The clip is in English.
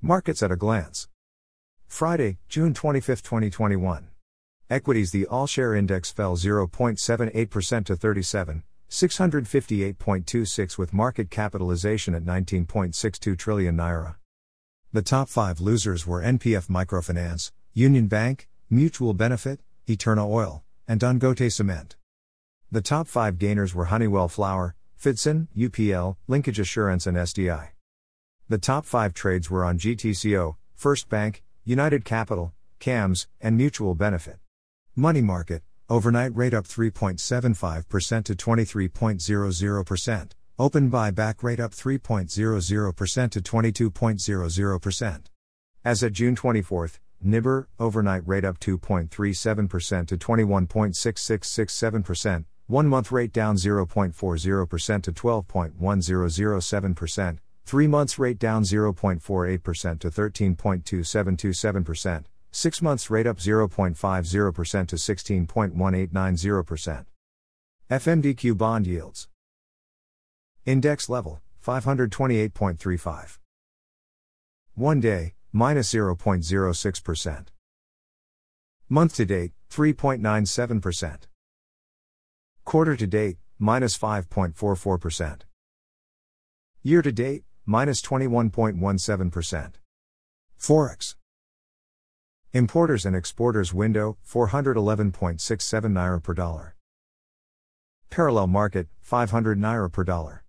Markets at a glance. Friday, June 25, 2021. Equities The All Share Index fell 0.78% to 37, 658.26 with market capitalization at 19.62 trillion naira. The top 5 losers were NPF Microfinance, Union Bank, Mutual Benefit, Eterna Oil, and Dangote Cement. The top 5 gainers were Honeywell Flour, Fidson, UPL, Linkage Assurance and SDI. The top five trades were on GTCO, First Bank, United Capital, CAMS, and Mutual Benefit. Money market, overnight rate up 3.75% to 23.00%, open buyback rate up 3.00% to 22.00%. As at June 24, NIBOR, overnight rate up 2.37% to 21.6667%, one month rate down 0.40% to 12.1007%, 3 months rate down 0.48% to 13.2727%, 6 months rate up 0.50% to 16.1890%. FMDQ bond yields. Index level 528.35. 1 day minus 0.06%. Month to date 3.97%. Quarter to date minus 5.44%. Year to date minus 21.17%. Forex. Importers and exporters window 411.67 naira per dollar. Parallel market 500 naira per dollar.